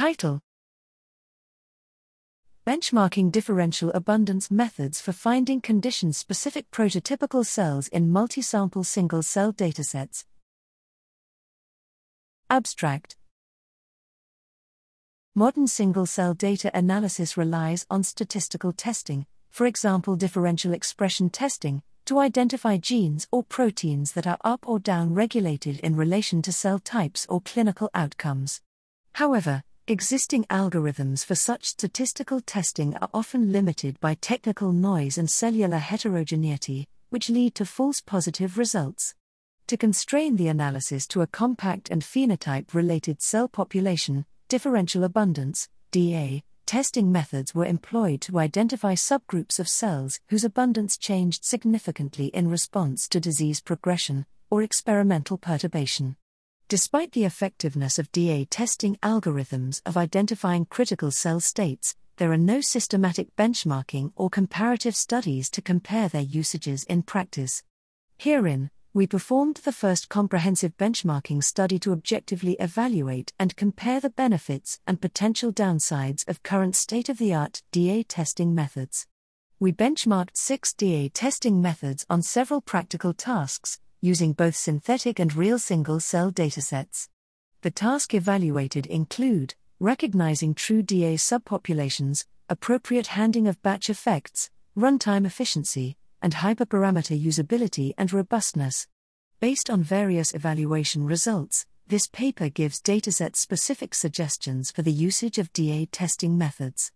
Title Benchmarking differential abundance methods for finding condition specific prototypical cells in multi-sample single cell datasets. Abstract Modern single cell data analysis relies on statistical testing, for example, differential expression testing, to identify genes or proteins that are up or down regulated in relation to cell types or clinical outcomes. However, existing algorithms for such statistical testing are often limited by technical noise and cellular heterogeneity, which lead to false positive results. To constrain the analysis to a compact and phenotype related cell population, differential abundance DA, testing methods were employed to identify subgroups of cells whose abundance changed significantly in response to disease progression or experimental perturbation. Despite the effectiveness of DA testing algorithms of identifying critical cell states, there are no systematic benchmarking or comparative studies to compare their usages in practice. Herein, we performed the first comprehensive benchmarking study to objectively evaluate and compare the benefits and potential downsides of current state of the art DA testing methods. We benchmarked six DA testing methods on several practical tasks, using both synthetic and real single cell datasets. The task evaluated include recognizing true DA subpopulations, appropriate handling of batch effects, runtime efficiency, and hyperparameter usability and robustness. Based on various evaluation results, this paper gives dataset specific suggestions for the usage of DA testing methods.